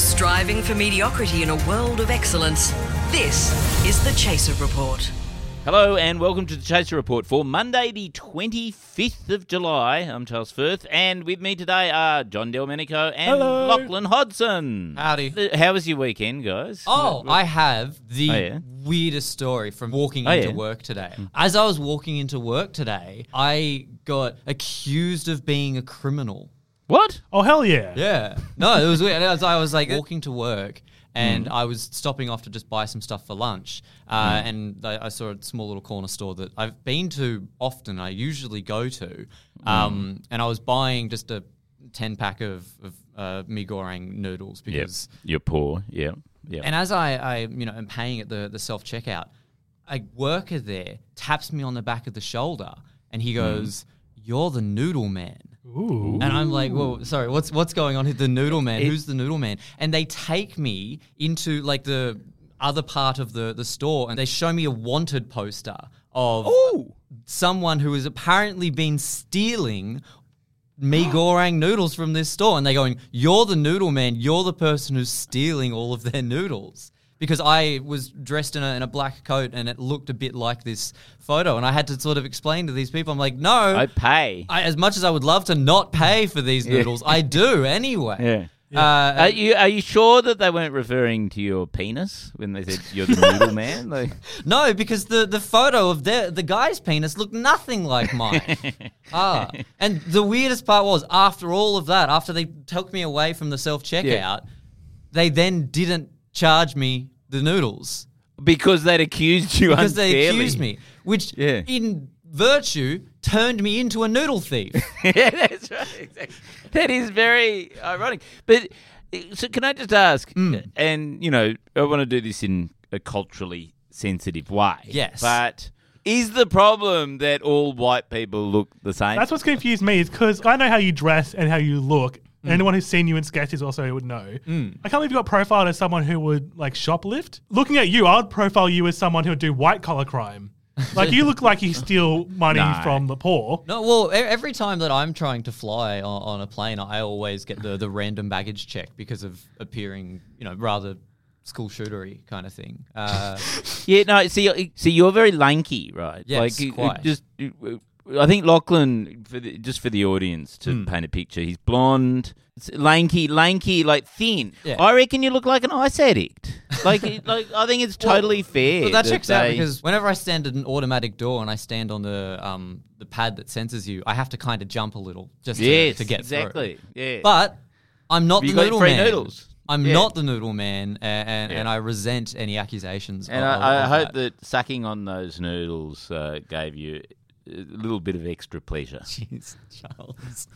Striving for mediocrity in a world of excellence. This is the Chaser Report. Hello and welcome to the Chaser Report for Monday, the 25th of July. I'm Charles Firth, and with me today are John Delmenico and Hello. Lachlan Hodson. Howdy. Uh, How was your weekend, guys? Oh, I have the Oh, yeah? weirdest story from walking Oh, into yeah? work today. As I was walking into work today, I got accused of being a criminal. What? Oh hell yeah! Yeah. No, it was weird. As I was like walking to work and Mm. I was stopping off to just buy some stuff for lunch. Uh, And I, I saw a small little corner store that I've been to often, I usually go to. Um, And I was buying just a 10 pack of, of uh, mee goreng noodles Yep. because You're poor. Yeah. Yeah. And as I, I you know, am paying at the, the self checkout, a worker there taps me on the back of the shoulder and he goes, You're the noodle man. Ooh. And I'm like, well, sorry, what's what's going on here? The noodle man. Who's the noodle man? And they take me into like the other part of the, the store and they show me a wanted poster of Ooh. someone who has apparently been stealing mee goreng noodles from this store. And they're going, You're the noodle man. You're the person who's stealing all of their noodles. Because I was dressed in a, in a black coat and it looked a bit like this photo. And I had to sort of explain to these people, I'm like, No, I pay. I, as much as I would love to not pay for these noodles, I do anyway. yeah. Uh, Are you are you sure that they weren't referring to your penis when they said you're the noodle man? Like, no, because the, the photo of the the guy's penis looked nothing like mine. ah, and the weirdest part was after all of that, after they took me away from the self checkout, they then didn't charge me the noodles because they'd accused you because they accused me, which Yeah. in virtue turned me into a noodle thief. yeah, that's right. Exactly. That is very ironic. But uh, so, can I just ask? Hmm. And you know, I want to do this in a culturally sensitive way. Yes. but is the problem that all white people look the same? That's what's confused me is because I know how you dress and how you look. Mm. Anyone who's seen you in sketches also would know. I can't believe you got profiled as someone who would like shoplift. Looking at you, I'd profile you as someone who would do white collar crime. Like you look like you steal money No. from the poor. No, well, e- every time that I'm trying to fly on, on a plane, I always get the, the random baggage check because of appearing, you know, rather school shootery kind of thing. Uh, yeah. No. See, see, you're very lanky, right? Yes, like quite. Just, you- I think Lachlan, for the, just for the audience to Hmm. paint a picture, he's blonde, lanky, lanky, like thin. Yeah. I reckon you look like an ice addict. Like, like I think it's totally fair. but that checks out because whenever I stand at an automatic door and I stand on the um, the pad that senses you, I have to kind of jump a little just to- yes, to, get exactly. through. Yeah, But I'm not You the noodle man. noodles. I'm Yeah. not the noodle man, and, and, Yeah. I resent any accusations. And of, I, I of hope that. sucking on those noodles uh, gave you a little bit of extra pleasure. Jeez, Charles.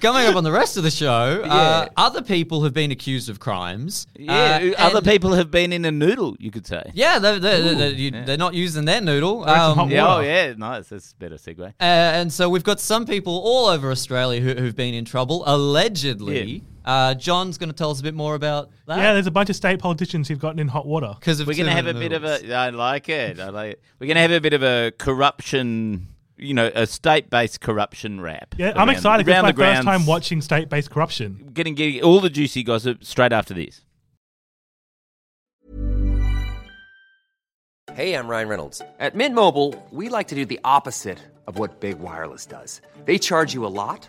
Coming up on the rest of the show, uh, other people have been accused of crimes. Yeah, uh, other people have been in a noodle, you could say. Yeah, they're, they're, they're, they're- you- yeah. they're not using their noodle. some Um, Yeah, oh water. yeah, nice. That's a better segue. uh, and so we've got some people all over Australia who, who've been in trouble, allegedly. Uh, John's going to tell us a bit more about that. Yeah, there's a bunch of state politicians who've gotten in hot water. because We're going to have a 200 bit of a. I like it. I like it. We're going to have a bit of a corruption. You know, a state-based corruption rap. Yeah, I'm excited because it's my the first time watching state-based corruption. Getting, getting all the juicy gossip straight after this. Hey, I'm Ryan Reynolds. At Mint Mobile, we like to do the opposite of what Big Wireless does. They charge you a lot,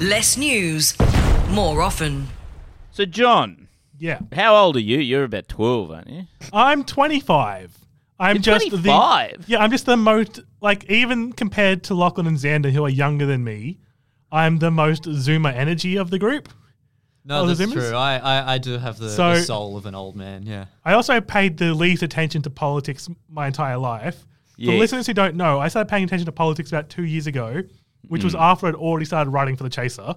Less news, more often. So, John, Yeah, how old are you? You're about twelve, aren't you? I'm 25. I'm You're just 25? the yeah. I'm just the most like even compared to Lachlan and Xander, who are younger than me. I'm the most Zoomer energy of the group. No, Oh, the that's Zoomers? true. I, I, I do have the, So- the soul of an old man, yeah. I also paid the least attention to politics my entire life. For Yes. listeners who don't know, I started paying attention to politics about two years ago, which Mm. was after I'd already started writing for the Chaser.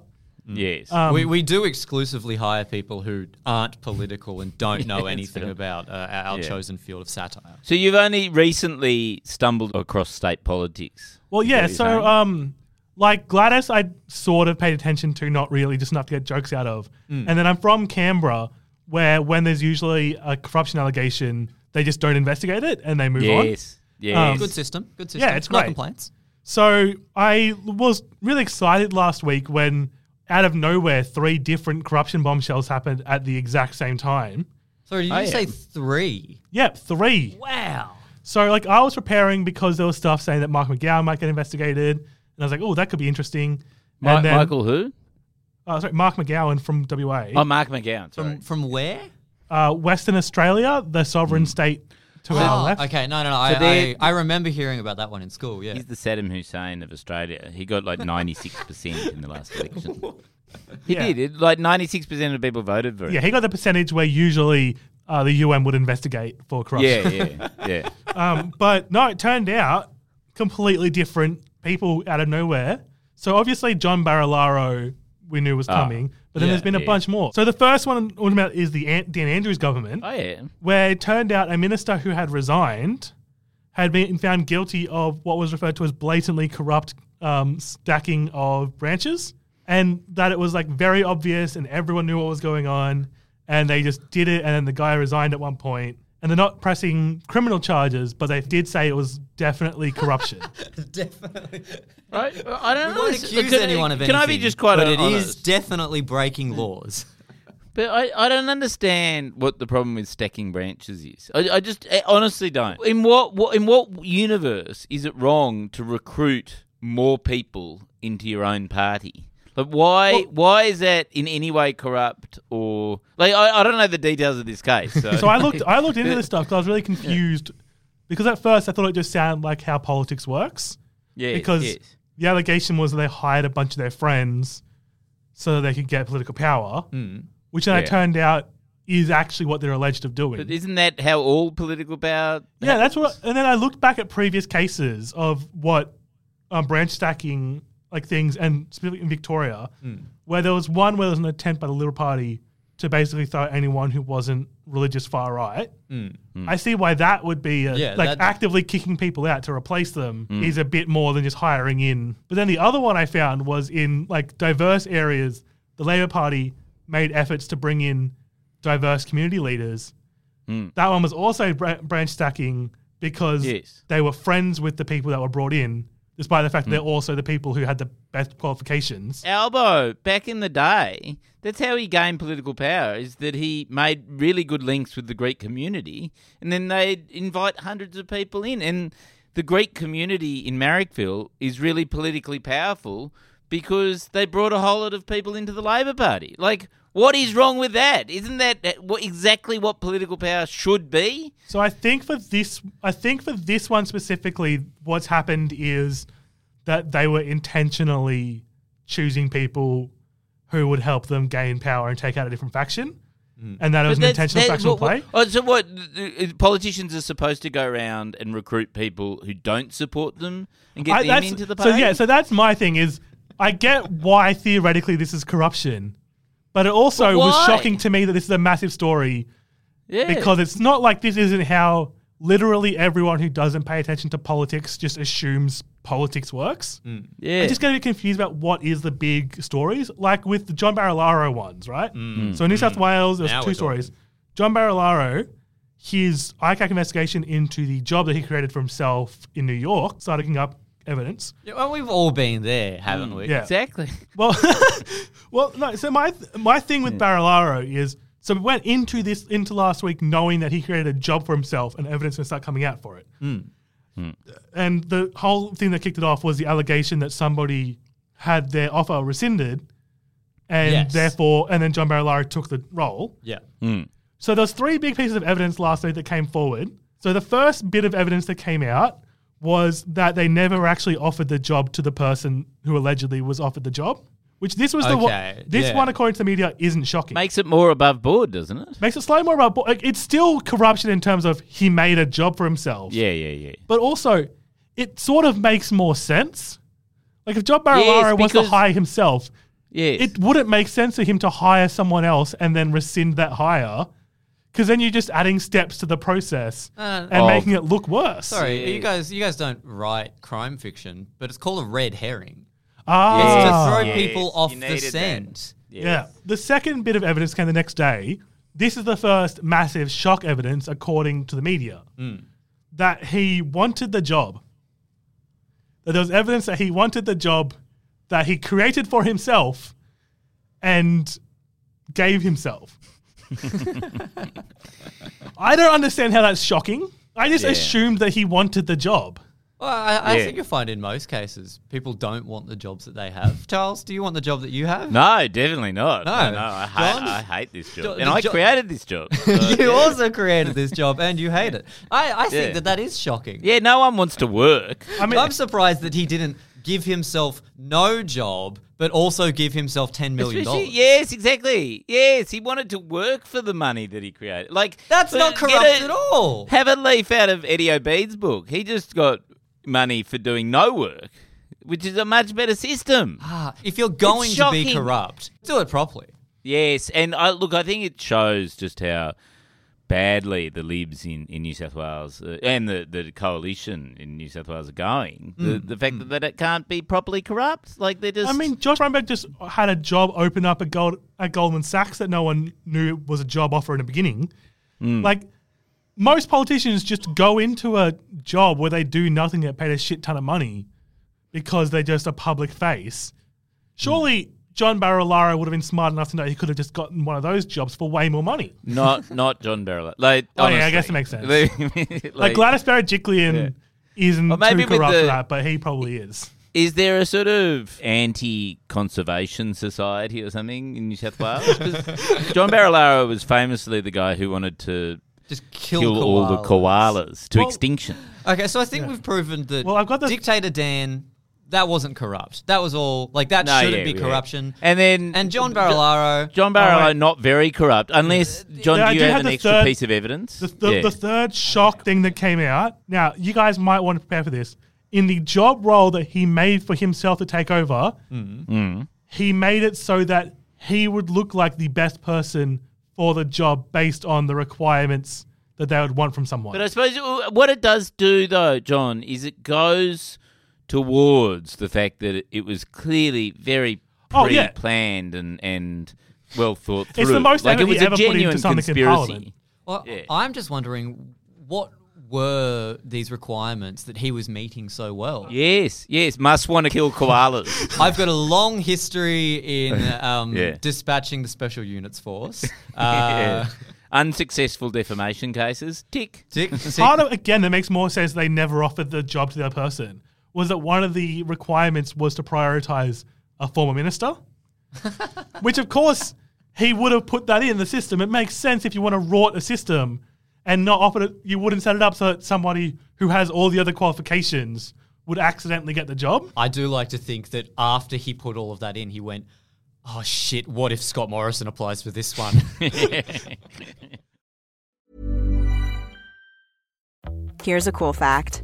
Yes. Um, we, we do exclusively hire people who aren't political and don't know anything about uh, our Yeah. chosen field of satire. so you've only recently stumbled across state politics. Well, yeah. So, saying? um, like Gladys, I sort of paid attention to, not really, just enough to get jokes out of. Hmm. And then I'm from Canberra, where when there's usually a corruption allegation, they just don't investigate it and they move on. yes. Yes. Um, Good system. Good system. Yeah, it's no great. complaints. So I was really excited last week when, out of nowhere, three different corruption bombshells happened at the exact same time. Sorry, did you I say am. three? Yep, three. Wow. So like I was preparing because there was stuff saying that Mark McGowan might get investigated, and I was like, oh, that could be interesting. Mi- and then, Michael who? oh, sorry, Mark McGowan from WA, Oh, Mark McGowan. Sorry. From from where? uh, Western Australia, the sovereign state to our Oh, left. okay. No, no, no. So I, they- I, I remember hearing about that one in school. Yeah. He's the Saddam Hussein of Australia. He got like 96% in the last election. He Yeah. did. It, like 96% of people voted for him. Yeah, he got the percentage where usually uh, the UN would investigate for corruption. Yeah, yeah, yeah. Um, but no, it turned out completely different people out of nowhere. So obviously John Barilaro we knew was coming, but then yeah, there's been a yeah. bunch more. So the first one I'm talking about is the An- Dan Andrews government, Oh, yeah. where it turned out a minister who had resigned had been found guilty of what was referred to as blatantly corrupt um, stacking of branches, and that it was like very obvious and everyone knew what was going on, and they just did it, and then the guy resigned at one point. And they're not pressing criminal charges, but they did say it was definitely corruption. definitely. Right? I don't We know. won't This- accuse can, anyone of anything. Can. I be just quite But it honest? is definitely breaking laws. But I, I don't understand what the problem with stacking branches is. I, I just I honestly don't. In what, what in what universe is it wrong to recruit more people into your own party? Like why why is that in any way corrupt or like I, I don't know the details of this case. So, So I looked, I looked into this stuff because I was really confused. Because at first I thought it just sounded like how politics works. yeah, because yes. the allegation was that they hired a bunch of their friends so they could get political power, which then Yeah. it turned out is actually what they're alleged of doing. But isn't that how all political power? yeah, that's what. And then I looked back at previous cases of what um, branch stacking like things, and specifically in Victoria, hmm. where there was one where there was an attempt by the Liberal Party to basically throw anyone who wasn't religious far right. Hmm. Hmm. I see why that would be a, Yeah, like that- actively kicking people out to replace them is a bit more than just hiring in. But then the other one I found was in like diverse areas. The Labor Party made efforts to bring in diverse community leaders. That one was also branch stacking because Yes. they were friends with the people that were brought in, despite the fact that they're mm. also the people who had the best qualifications. Albo, back in the day, that's how he gained political power, is that he made really good links with the Greek community, and then they'd invite hundreds of people in. And the Greek community in Marrickville is really politically powerful because they brought a whole lot of people into the Labor Party. Like, what is wrong with that? Isn't that exactly what political power should be? So I think for this, I think for this one specifically, what's happened is that they were intentionally choosing people who would help them gain power and take out a different faction, and that it was an intentional factional what- play. what- oh, so what? uh, Politicians are supposed to go around and recruit people who don't support them and get I- them into the party? so yeah, so that's my thing is I get why theoretically this is corruption, but it also But was why? shocking to me that this is a massive story yeah. because it's not like this isn't how literally everyone who doesn't pay attention to politics just assumes politics works. Hmm. yeah. I just get a bit confused about what is the big stories, like with the John Barilaro ones, right? Mm. So in New South hmm. Wales, there's Now two we're stories. John Barilaro, his ICAC investigation into the job that he created for himself in New York, started looking up evidence. Yeah, well, we've all been there, haven't mm. we? Yeah. exactly. Well, well, no. So my my thing with Barilaro is so we went into this into last week knowing that he created a job for himself and evidence will start coming out for it. Mm. Mm. And the whole thing that kicked it off was the allegation that somebody had their offer rescinded, and Yes. therefore, and then John Barilaro took the role. Yeah. So there's three big pieces of evidence last week that came forward. So the first bit of evidence that came out was that they never actually offered the job to the person who allegedly was offered the job. Which this was the one. This yeah. one, according to the media, isn't shocking. Makes it more above board, doesn't it? Makes it slightly more about. Like, it's still corruption in terms of he made a job for himself. Yeah, yeah, yeah. But also, it sort of makes more sense. Like if John Barilaro Yes, wants to because- hire himself, Yes. it wouldn't make sense for him to hire someone else and then rescind that hire. Because then you're just adding steps to the process Uh, and Of- making it look worse. Sorry, you guys. You guys don't write crime fiction, but it's called a red herring. Ah, It's to Yes. throw Yes, people off you the needed that. scent. Yeah. The second bit of evidence came the next day. This is the first massive shock evidence, according to the media, that he wanted the job. That there was evidence that he wanted the job that he created for himself and gave himself. I don't understand how that's shocking. I just Yeah. assumed that he wanted the job. Well, I, I Yeah. think you'll find in most cases people don't want the jobs that they have. Charles, do you want the job that you have? No, definitely not. No. No, no, I, hate, I hate this job. Jo- and the I jo- created this job. So, you yeah. also created this job and you hate it. I, I think Yeah. that that is shocking. Yeah, no one wants to work. I mean, I'm surprised that he didn't give himself no job, but also give himself ten million dollars. yes, exactly. Yes, he wanted to work for the money that he created. Like That's not corrupt a- at all. Have a leaf out of Eddie Obeid's book. He just got money for doing no work, which is a much better system. Ah, if you're going to be corrupt, do it properly. Yes, and I look, I think it shows just how badly the Libs in, in New South Wales uh, and the, the coalition in New South Wales are going. The, Mm. the fact that, that it can't be properly corrupt, like they're just. I mean, Josh Frydenberg just had a job open up at, Gold, at Goldman Sachs that no one knew was a job offer in the beginning. Hmm. Like, most politicians just go into a job where they do nothing get paid a shit ton of money because they're just a public face. Surely John Barilaro would have been smart enough to know he could have just gotten one of those jobs for way more money. not not John Barrett. Like, Oh, yeah, I guess it makes sense. like, Like, Gladys Berejiklian isn't Or maybe too with corrupt the- for that, but he probably is. Is there a sort of anti-conservation society or something in New South Wales? John Barilaro was famously the guy who wanted to Just kill, kill all the koalas to Well- extinction. Okay, so I think we've proven that Well, I've got the- dictator Dan. That wasn't corrupt. That was all like that No, shouldn't yeah, be yeah. corruption. And then And John Barilaro. John Oh, Barilaro not very corrupt, unless John. Yeah, I do you do have, have an the extra third- piece of evidence? The, the, Yeah. the third shock thing that came out. Now, you guys might want to prepare for this. In the job role that he made for himself to take over, Mm. he made it so that he would look like the best person for the job based on the requirements that they would want from someone. But I suppose uh, what it does do, though, John, is it goes towards the fact that it, it was clearly very Oh, yeah. pre-planned and and well thought through. It's the most like it was he a ever put into genuine conspiracy. Well, Yeah. I'm just wondering what were these requirements that he was meeting so well. Yes, yes, must want to kill koalas. I've got a long history in um, Yeah. dispatching the special units force. Uh, Yeah. Unsuccessful defamation cases. Tick. tick- tick- Part of again that makes more sense. They never offered the job to the other person. Was that one of the requirements was to prioritize a former minister, which of course he would have put that in the system. It makes sense if you want to rot a system and not offer it. You wouldn't set it up so that somebody who has all the other qualifications would accidentally get the job. I do like to think that after he put all of that in, he went, "Oh shit! What if Scott Morrison applies for this one?" Here's a cool fact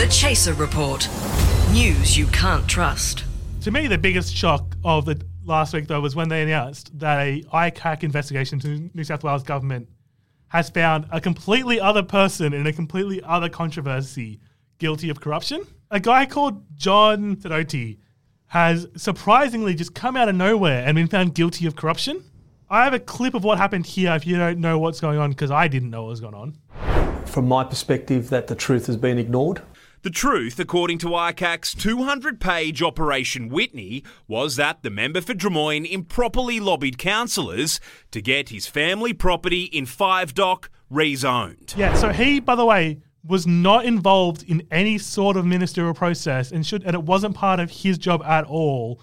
The Chaser Report. News you can't trust. To me, the biggest shock of the last week though was when they announced that a ICAC investigation to New South Wales government has found a completely other person in a completely other controversy guilty of corruption. A guy called John Sidoti has surprisingly just come out of nowhere and been found guilty of corruption. I have a clip of what happened here if you don't know what's going on because I didn't know what was going on. from my perspective, that the truth has been ignored. The truth, according to ICAC's 200 page Operation Witney, was that the member for Drummoyne improperly lobbied councillors to get his family property in Five Dock rezoned. Yeah, so he, by the way, was not involved in any sort of ministerial process and should and it wasn't part of his job at all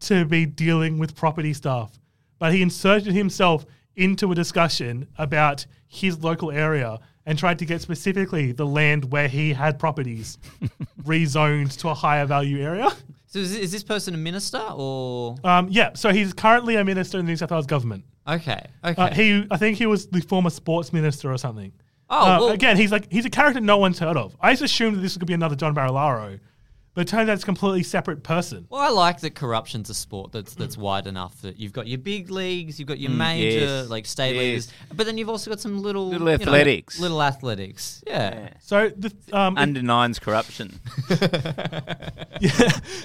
to be dealing with property stuff. But he inserted himself into a discussion about his local area and tried to get specifically the land where he had properties rezoned to a higher value area. So is, is this person a minister or Um, yeah, so he's currently a minister in the New South Wales government. okay? Okay. Uh, he, I think he was the former sports minister or something. oh, Uh, well, again, he's like he's a character no one's heard of. I just assumed that this was going to be another John Barilaro, but it turns out it's a completely separate person. Well, I like that corruption's a sport that's that's wide enough that you've got your big leagues, you've got your major yes, like state yes. leagues, but then you've also got some little Little you know, athletics. little athletics. Yeah. So the um, Under nines corruption. Yeah.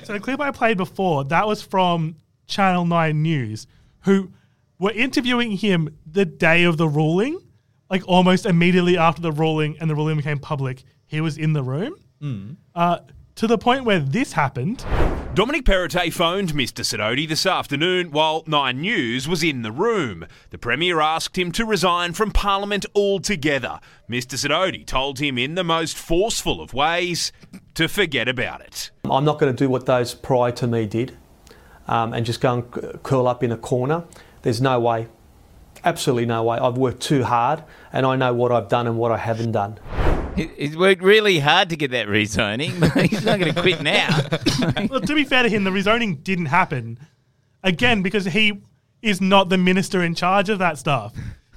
So the clip I played before, that was from Channel 9 News, who were interviewing him the day of the ruling, like almost immediately after the ruling and the ruling became public. He was in the room. Uh, to the point where this happened. Dominic Perrottet phoned Mr. Sidoti this afternoon while Nine News was in the room. The Premier asked him to resign from Parliament altogether. Mr. Sidoti told him in the most forceful of ways to forget about it. I'm not going to do what those prior to me did um, and just go and c- curl up in a corner. There's no way. Absolutely no way. I've worked too hard and I know what I've done and what I haven't done. He- He's worked really hard to get that rezoning, but he's not going to quit now. Well, to be fair to him, the rezoning didn't happen. Again, because he is not the minister in charge of that stuff.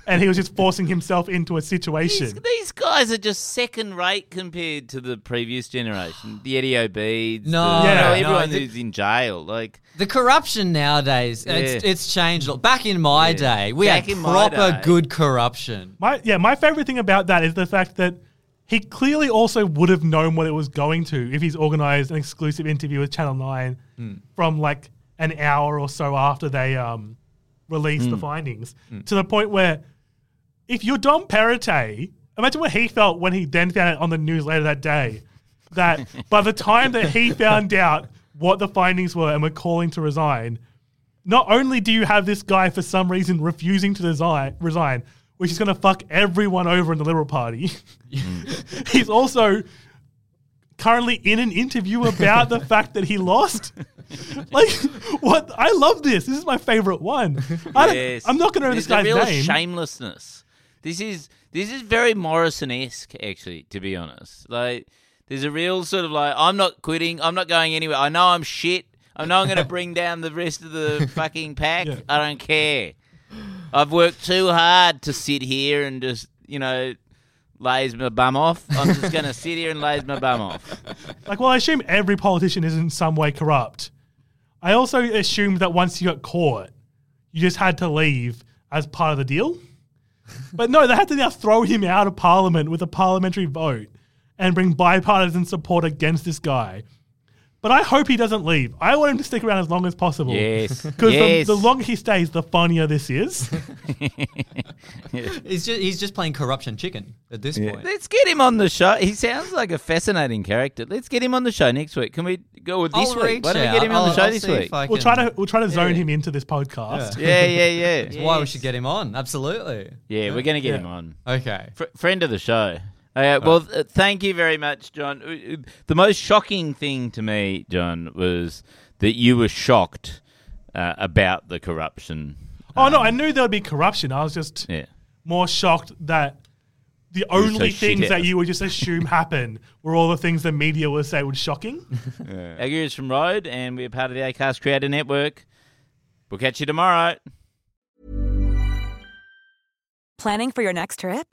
And he was just forcing himself into a situation. These, these guys are just second rate compared to the previous generation. The Eddie Obeid. No, the, you know, no, everyone the- who's in jail. Like, The corruption nowadays, it's, Yeah. it's changed. a lot. Back in my Yeah. day, we Back had proper good corruption. My yeah, my favorite thing about that is the fact that he clearly also would have known what it was going to if he's organized an exclusive interview with Channel Nine hmm. from like an hour or so after they um released the hmm. findings. Hmm. To the point where if you're Dom Perrottet, imagine what he felt when he then found out on the news later that day that by the time that he found out what the findings were and were calling to resign, not only do you have this guy for some reason refusing to resign, resign which is going to fuck everyone over in the Liberal Party, he's also currently in an interview about the fact that he lost. like, what? I love this. This is my favorite one. I yes. I'm not going to know this guy's a real name. shamelessness. This is this is very Morrison esque, actually. To be honest, like there's a real sort of like I'm not quitting. I'm not going anywhere. I know I'm shit. I know I'm going to bring down the rest of the fucking pack. Yeah. I don't care. I've worked too hard to sit here and just you know laze my bum off. I'm just going to sit here and laze my bum off. Like, well, I assume every politician is in some way corrupt. I also assumed that once you got caught, you just had to leave as part of the deal. But no, they had to now throw him out of parliament with a parliamentary vote and bring bipartisan support against this guy. But I hope he doesn't leave. I want him to stick around as long as possible. Yes. Because Yes. the, the longer he stays, the funnier this is. He's just, he's just playing corruption chicken at this point. Let's get him on the show. He sounds like a fascinating character. Let's get him on the show next week. Can we go with this I'll week? reach Why don't we get him on I'll, the show I'll this week? I we'll try to we'll try to zone Yeah. him into this podcast. Yeah, yeah, yeah. That's why we should get him on. Absolutely. Yeah, we're going to get Yeah. him on. Okay. Fr- friend of the show. Uh, well, uh, thank you very much, John. Uh, uh, The most shocking thing to me, John, was that you were shocked uh, about the corruption. Oh no, I knew there would be corruption. I was just Yeah. more shocked that the were so only things that you would just assume happen were all the things the media would say was shocking. Aguirre's from Road, and we're part of the ACAST Creator Network. We'll catch you tomorrow. Planning for your next trip?